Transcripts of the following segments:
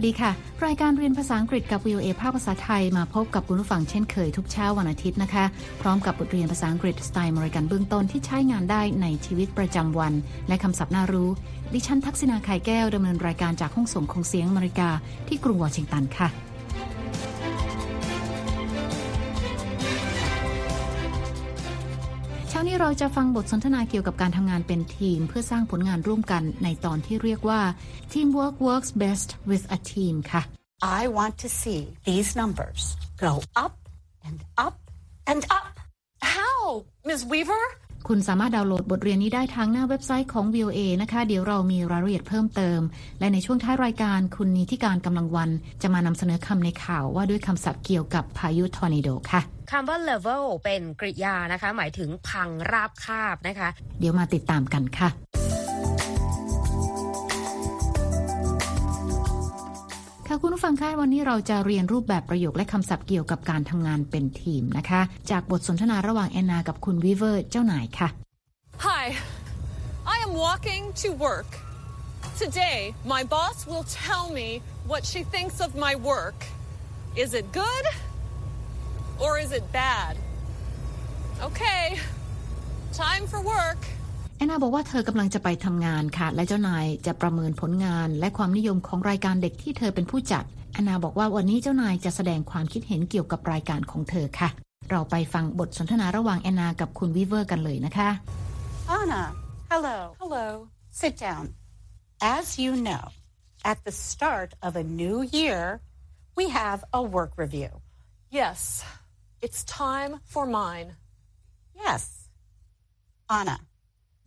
วัสดีค่ะ รายการเรียนภาษาอังกฤษกับ VOA ภาคภาษาไทยมาพบกับคุณผู้ฟังเช่นเคยทุกเช้าวันอาทิตย์นะคะ พร้อมกับบทเรียนภาษาอังกฤษสไตล์มริกันเบื้องต้นที่ใช้งานได้ในชีวิตประจำวัน และคำศัพท์น่ารู้ ดิฉันทักษณาไข่แก้วดำเนินรายการจากห้องส่งคงเสียงอเมริกาที่กรุงวอชิงตันค่ะ เราจะฟังบทสนทนาเกี่ยวกับการทำงานเป็นทีม เพื่อสร้างผลงานร่วมกันในตอนที่เรียกว่า Teamwork works best with a team ค่ะ I want to see these numbers go up and up and up. How, Ms. Weaver? คุณสามารถดาวน์โหลดบทเรียนนี้ได้ทางหน้าเว็บไซต์ของ VOA นะคะ เดี๋ยวเรามีรายละเอียดเพิ่มเติม และในช่วงท้ายรายการคุณนีที่การกำลังวัน จะมานำเสนอคำในข่าวว่าด้วยคำศัพท์เกี่ยวกับพายุทอร์นาโดค่ะคำว่า level เป็นกริยานะคะ หมายถึงพังราบคาบนะคะ เดี๋ยวมาติดตามกันค่ะ ค่ะคุณผู้ฟังคะวันนี้เราจะเรียนรูปแบบประโยคและคำศัพท์เกี่ยวกับการทำงานเป็นทีมนะคะ จากบทสนทนาระหว่างแอนนากับคุณวิเวอร์เจ้านายค่ะ Hi I am walking to work Today my boss will tell me what she thinks of my work Is it good or is it bad Okay time for work แอนนาบอกว่าเธอกำลังจะไปทำงานค่ะ และเจ้านายจะประเมินผลงาน และความนิยมของรายการเด็กที่เธอเป็นผู้จัดแอนนาบอกว่าวันนี้เจ้านายจะแสดงความคิดเห็นเกี่ยวกับรายการของเธอค่ะ เราไปฟังบทสนทนาระหว่างแอนนากับคุณวิเวอร์กันเลยนะคะ Anna hello Hello sit down as you know at the start of a new year we have a work review Yes it's time for mine yes Anna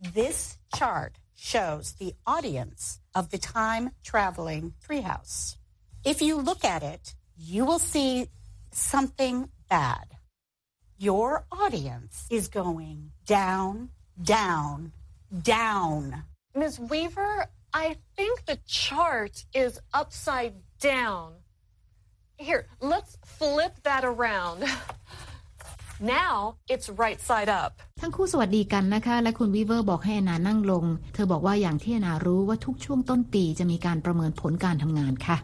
This chart shows the audience of the time traveling treehouse. If you look at it, you will see something bad. Your audience is going down, down, down. Ms. Weaver, I think the chart is upside down. Here, let's flip that around. now it's right side up ทั้งคู่สวัสดีกันนะคะ และคุณวีเวอร์บอกให้แอนนานั่งลง เธอบอกว่าอย่างที่แอนนารู้ว่าทุกช่วงต้นปีจะมีการประเมินผลการทำงานค่ะ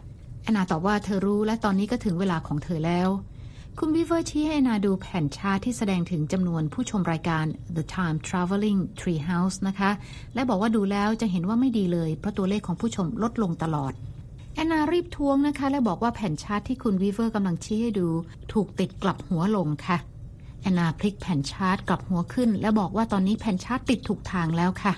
แอนนาตอบว่าเธอรู้และตอนนี้ก็ถึงเวลาของเธอแล้ว คุณวีเวอร์ชี้ให้แอนนาดูแผ่นชาร์ตที่แสดงถึงจำนวนผู้ชมรายการ The Time Traveling Treehouse นะคะ และบอกว่าดูแล้วจะเห็นว่าไม่ดีเลย เพราะตัวเลขของผู้ชมลดลงตลอดแอนนารีบท้วงนะคะ และบอกว่าแผ่นชาร์ตที่คุณวีเวอร์กำลังชี้ให้ดู ถูกติดกลับหัวลงค่ะ แอนนาพลิกแผ่นชาร์ตกลับหัวขึ้น และบอกว่าตอนนี้แผ่นชาร์ตติดถูกทางแล้วค่ะ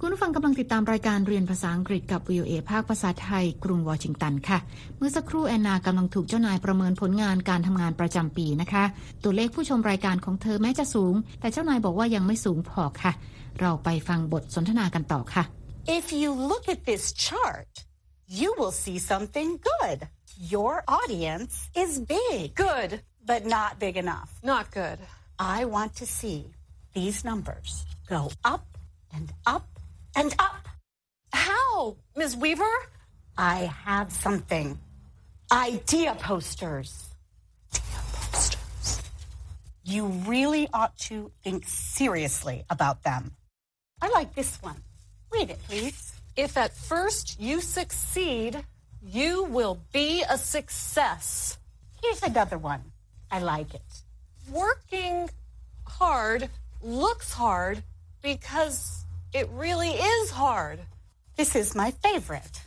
คุณผู้ฟังกำลังติดตามรายการเรียนภาษาอังกฤษกับ VOA ภาคภาษาไทย กรุงวอชิงตันค่ะ เมื่อสักครู่แอนนากำลังถูกเจ้านายประเมินผลงานการทำงานประจำปีนะคะ ตัวเลขผู้ชมรายการของเธอแม้จะสูง แต่เจ้านายบอกว่ายังไม่สูงพอค่ะ เราไปฟังบทสนทนากันต่อค่ะ If you look at this chart you will see something good. Your audience is big. Good. But not big enough. Not good. I want to see these numbers go up and up and up. How, Ms. Weaver? I have something. Idea posters. Idea posters. You really ought to think seriously about them. I like this one. Read it, please. If at first you succeed, you will be a success. Here's another one. I like it. Working hard looks hard because it really is hard. This is my favorite.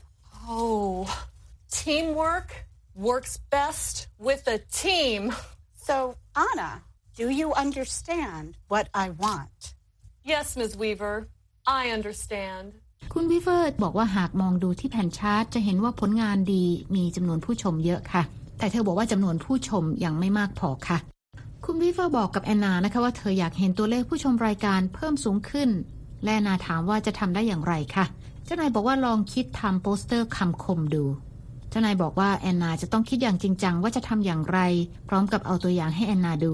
Oh, teamwork works best with a team. So, Anna, do you understand what I want? Yes, Ms. Weaver, I understand. คุณวิเฟอร์บอกว่าหากมองดูที่แผ่นชาร์ตจะเห็นว่าผลงานดีมีจำนวนผู้ชมเยอะค่ะ แต่เธอบอกว่าจำนวนผู้ชมยังไม่มากพอค่ะ คุณวีเวอร์บอกกับแอนนานะคะว่าเธออยากเห็นตัวเลขผู้ชมรายการเพิ่มสูงขึ้น และแอนนาถามว่าจะทำได้อย่างไรค่ะ เจ้านายบอกว่าลองคิดทำโปสเตอร์คำคมดูเจ้านายบอกว่าแอนนาจะต้องคิดอย่างจริงจังว่าจะทำอย่างไร พร้อมกับเอาตัวอย่างให้แอนนาดู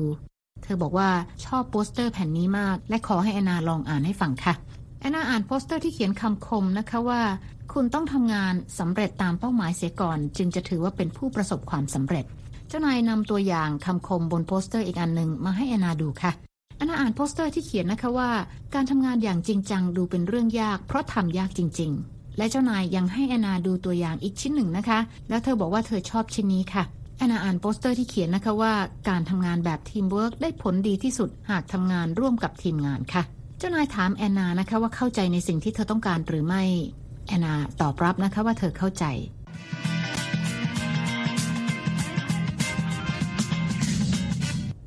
เธอบอกว่าชอบโปสเตอร์แผ่นนี้มาก และขอให้แอนนาลองอ่านให้ฟังค่ะ แอนนาอ่านโปสเตอร์ที่เขียนคำคมนะคะว่า คุณต้องทำงานสำเร็จตามเป้าหมายเสียก่อน จึงจะถือว่าเป็นผู้ประสบความสำเร็จ เจ้านายนำตัวอย่างคำคมบนโปสเตอร์อีกอันหนึ่งมาให้แอนนาดูค่ะแอนนาอ่านโปสเตอร์ที่เขียนนะคะว่า การทำงานอย่างจริงจังดูเป็นเรื่องยาก เพราะทำยากจริง ๆ และเจ้านายยังให้แอนนาดูตัวอย่างอีกชิ้นหนึ่งนะคะ แล้วเธอบอกว่าเธอชอบชิ้นนี้ค่ะแอนนาอ่านโปสเตอร์ที่เขียนนะคะว่า การทำงานแบบทีมเวิร์กได้ผลดีที่สุดหากทำงานร่วมกับทีมงานค่ะ เจ้านายถามแอนนานะคะว่าเข้าใจในสิ่งที่เธอต้องการหรือไม่ แอนนาตอบรับนะคะว่าเธอเข้าใจ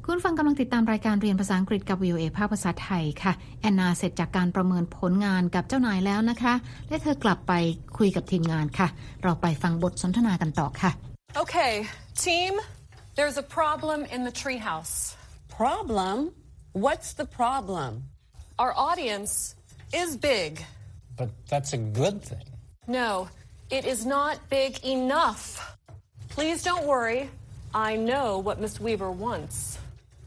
คุณฟังกำลังติดตามรายการเรียนภาษาอังกฤษกับ VOA ภาคภาษาไทยค่ะ แอนนาเสร็จจากการประเมินผลงานกับเจ้านายแล้วนะคะ และเธอกลับไปคุยกับทีมงานค่ะ เราไปฟังบทสนทนากันต่อค่ะ Okay, team, there's a problem in the treehouse. Problem? What's the problem? Our audience is big. But that's a good thing. No, it is not big enough. Please don't worry. I know what Miss Weaver wants.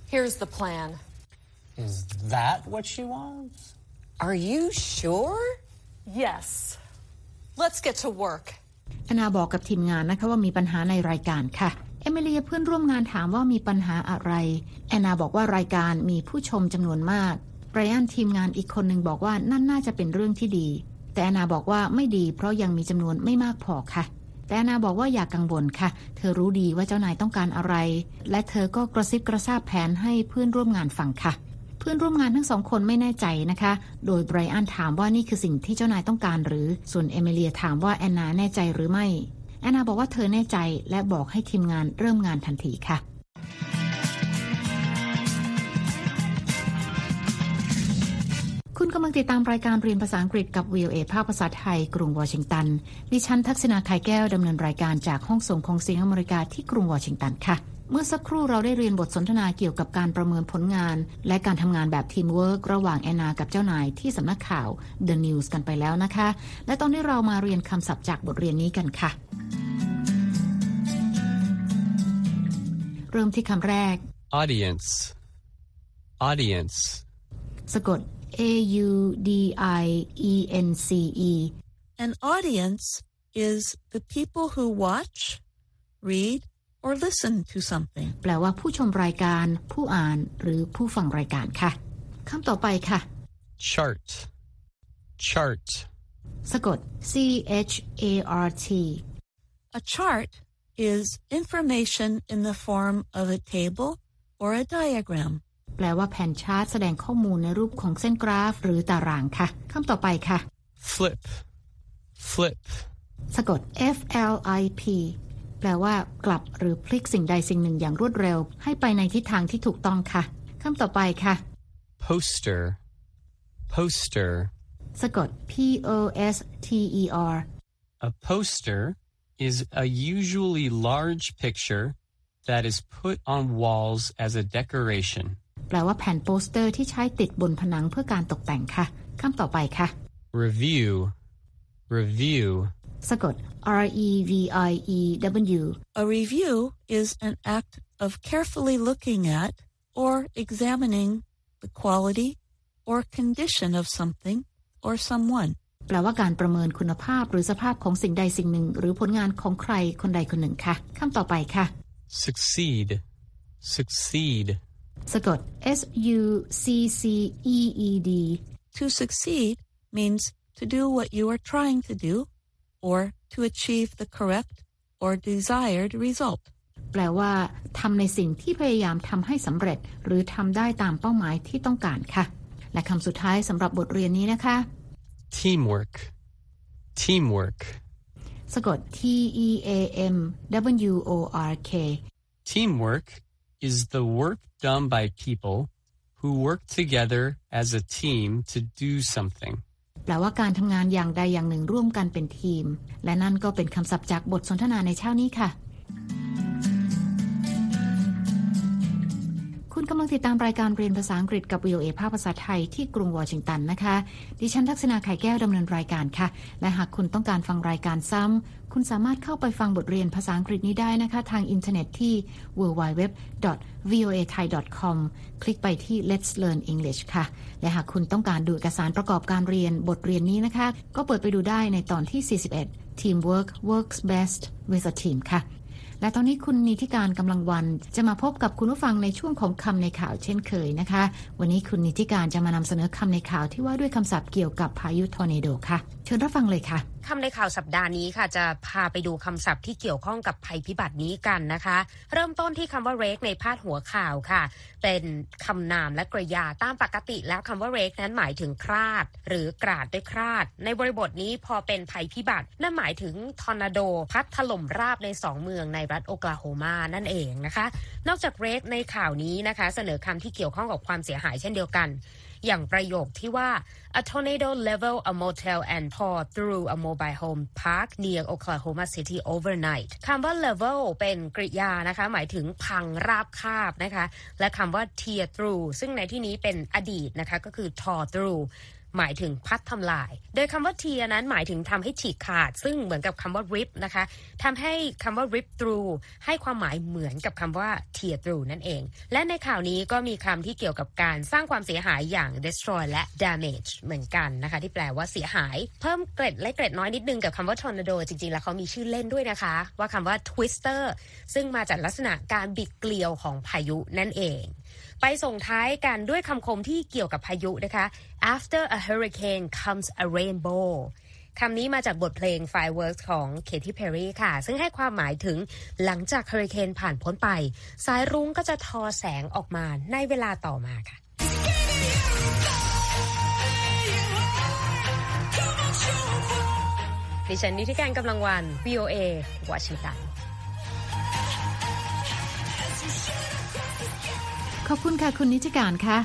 Here's the plan. Is that what she wants? Are you sure? Yes. Let's get to work. แอนนาบอกกับทีมงานนะคะว่ามีปัญหาในรายการค่ะ เอมิเลียเพื่อนร่วมงานถามว่ามีปัญหาอะไร แอนนาบอกว่ารายการมีผู้ชมจำนวนมาก ไรอันทีมงานอีกคนหนึ่งบอกว่านั่นน่าจะเป็นเรื่องที่ดี แต่แอนนาบอกว่าไม่ดี เพราะยังมีจำนวนไม่มากพอค่ะ แต่แอนนาบอกว่าอย่ากกังวลค่ะ เธอรู้ดีว่าเจ้านายต้องการอะไร และเธอก็กระซิบกระซาบแผนให้เพื่อนร่วมงานฟังค่ะ เพื่อนร่วมงานทั้งสองคนไม่แน่ใจนะคะ โดยไบรอันถามว่านี่คือสิ่งที่เจ้านายต้องการหรือ ส่วนเอมิเลียถามว่าแอนนาแน่ใจหรือไม่แอนนาบอกว่าเธอแน่ใจและบอกให้ทีมงานเริ่มงานทันทีค่ะ คุณกำลังติดตามรายการเรียนภาษาอังกฤษกับ VOA ภาคภาษาไทย กรุงวอชิงตัน ดิฉันทักษิณา ข่ายแก้วดำเนินรายการจากห้องส่งของเสียงอเมริกาที่กรุงวอชิงตันค่ะ เมื่อสักครู่เราได้เรียนบทสนทนาเกี่ยวกับการประเมินผลงาน และการทำงานแบบทีมเวิร์กระหว่างแอนนากับเจ้านายที่สำนักข่าว The News กันไปแล้วนะคะ และตอนนี้เรามาเรียนคำศัพท์จากบทเรียนนี้กันค่ะ เริ่มที่คำแรก Audience. Audience. สะกด A U D I E N C E An audience is the people who watch, read, or listen to something. แปลว่าผู้ชมรายการ ผู้อ่านหรือผู้ฟังรายการค่ะคำต่อไปค่ะ Chart. Chart. สะกด C H A R T A chart is information in the form of a table or a diagram. แปลว่าแผ่นชาร์ตแสดงข้อมูลในรูปของเส้นกราฟ หรือตารางค่ะคำต่อไปค่ะ Flip. Flip. สะกด F L I P แปลว่ากลับหรือพลิกสิ่งใดสิ่งหนึ่งอย่างรวดเร็ว ให้ไปในทิศทางที่ถูกต้องค่ะคำต่อไปค่ะ Poster. Poster. สะกด P O S T E R A poster is a usually large picture that is put on walls as a decoration. แปลว่าแผ่นโปสเตอร์ที่ใช้ติดบนผนังเพื่อการตกแต่งค่ะคำต่อไปค่ะ Review. Review. สะกด R E V I E W A review is an act of carefully looking at or examining the quality or condition of something or someone. แปลว่าการประเมินคุณภาพหรือสภาพของสิ่งใดสิ่งหนึ่ง หรือผลงานของใครคนใดคนหนึ่งค่ะคำต่อไปค่ะ Succeed. Succeed. สะกด S U C C E E D To succeed means to do what you are trying to do or to achieve the correct or desired result. แปลว่าทำในสิ่งที่พยายามทำให้สำเร็จ หรือทำได้ตามเป้าหมายที่ต้องการค่ะ และคำสุดท้ายสำหรับบทเรียนนี้นะคะ Teamwork. Teamwork. สะกด T E A M W O R K Teamwork is the work done by people who work together as a team to do something. แปลว่าการทำงานอย่างใดอย่างหนึ่งร่วมกันเป็นทีม และนั่นก็เป็นคำศัพท์จากบทสนทนาในเช้านี้ค่ะ คุณกำลังติดตามรายการเรียนภาษาอังกฤษกับ VOA ภาภาษาไทยที่กรุงวอชิงตันนะคะ ดิฉันทักษณาไข่แก้วดำเนินรายการค่ะ และหากคุณต้องการฟังรายการซ้ำ คุณสามารถเข้าไปฟังบทเรียนภาษาอังกฤษนี้ได้นะคะ ทางอินเทอร์เน็ตที่ www.voathai.com คลิกไปที่ Let's Learn English ค่ะ และหากคุณต้องการดูเอกสารประกอบการเรียนบทเรียนนี้นะคะ ก็เปิดไปดูได้ในตอนที่ 41 Teamwork works best with a team ค่ะ และตอนนี้คุณนิติการกำลังวัน จะมาพบกับคุณผู้ฟังในช่วงของคำในข่าวเช่นเคยนะคะ วันนี้คุณนิติการจะมานำเสนอคำในข่าวที่ว่าด้วยคำศัพท์เกี่ยวกับพายุทอร์เนโดค่ะเชิญรับฟังเลยค่ะคำในข่าวสัปดาห์นี้ค่ะจะพาไปดูคำศัพท์ที่เกี่ยวข้องกับภัยพิบัตินี้กันนะคะ เริ่มต้นที่คำว่า rake ในพาดหัวข่าวค่ะ เป็นคำนามและกริยาตามปกติแล้วคำว่า rake นั้นหมายถึงคราด หรือกราดด้วยคราด ในบริบทนี้พอเป็นภัยพิบัติ นั่นหมายถึงทอร์นาโด พัดถล่มราบในสองเมืองในรัฐโอกลาโฮมานั่นเองนะคะ นอกจาก rake ในข่าวนี้นะคะ เสนอคำที่เกี่ยวข้องกับความเสียหายเช่นเดียวกัน อย่างประโยคที่ว่า a tornado level a motel and tore through a mobile home park near Oklahoma City overnight คำว่า level เป็นกริยานะคะ หมายถึงพังราบคาบนะคะ และคำว่า tear through ซึ่งในที่นี้เป็นอดีตนะคะ ก็คือ tore through หมายถึงพัดทำลาย โดยคำว่า tear นั้นหมายถึงทำให้ฉีกขาด ซึ่งเหมือนกับคำว่า rip นะคะทำให้คำว่า rip through ให้ความหมายเหมือนกับคำว่า tear through นั่นเอง และในข่าวนี้ก็มีคำที่เกี่ยวกับการสร้างความเสียหายอย่าง destroy และ damage เหมือนกันนะคะ ที่แปลว่าเสียหาย เพิ่มเกร็ดและเกร็ดน้อยนิดนึงกับคำว่า tornado จริงๆ แล้วเขามีชื่อเล่นด้วยนะคะ ว่าคำว่า twister ซึ่งมาจากลักษณะการบิดเกลียวของพายุนั่นเอง ไปส่งท้ายกันด้วยคำคมที่เกี่ยวกับพายุนะคะ after a hurricane comes a rainbow คำนี้มาจากบทเพลง Fireworks ของ Katy Perry ค่ะ ซึ่งให้ความหมายถึงหลังจากเฮอริเคนผ่านพ้นไป สายรุ้งก็จะทอแสงออกมาในเวลาต่อมาค่ะดิฉันนิติการกำลังวัน VOA วอชิงตัน ขอบคุณค่ะ คุณนิติการค่ะ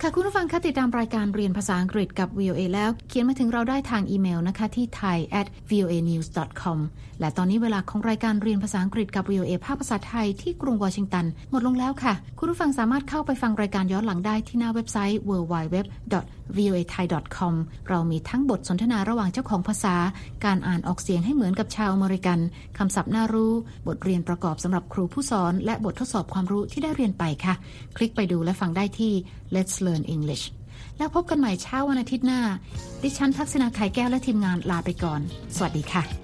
ค่ะคุณผู้ฟังคะติดตามรายการเรียนภาษาอังกฤษกับ VOA แล้ว เขียนมาถึงเราได้ทางอีเมลนะคะที่ thai at voa news com และตอนนี้เวลาของรายการเรียนภาษาอังกฤษกับ VOA ภาคภาษาไทยที่กรุงวอชิงตัน หมดลงแล้วค่ะ คุณผู้ฟังสามารถเข้าไปฟังรายการย้อนหลังได้ที่หน้าเว็บไซต์ www voa thai com เรามีทั้งบทสนทนาระหว่างเจ้าของภาษา การอ่านออกเสียงให้เหมือนกับชาวอเมริกันคำศัพท์น่ารู้ บทเรียนประกอบสำหรับครูผู้สอน และบททดสอบความรู้ที่ได้เรียนไปค่ะ คลิกไปดูและฟังได้ที่ Let's Learn English แล้วพบกันใหม่เช้าวันอาทิตย์หน้า ดิฉันทักษณาไข่แก้วและทีมงานลาไปก่อน สวัสดีค่ะ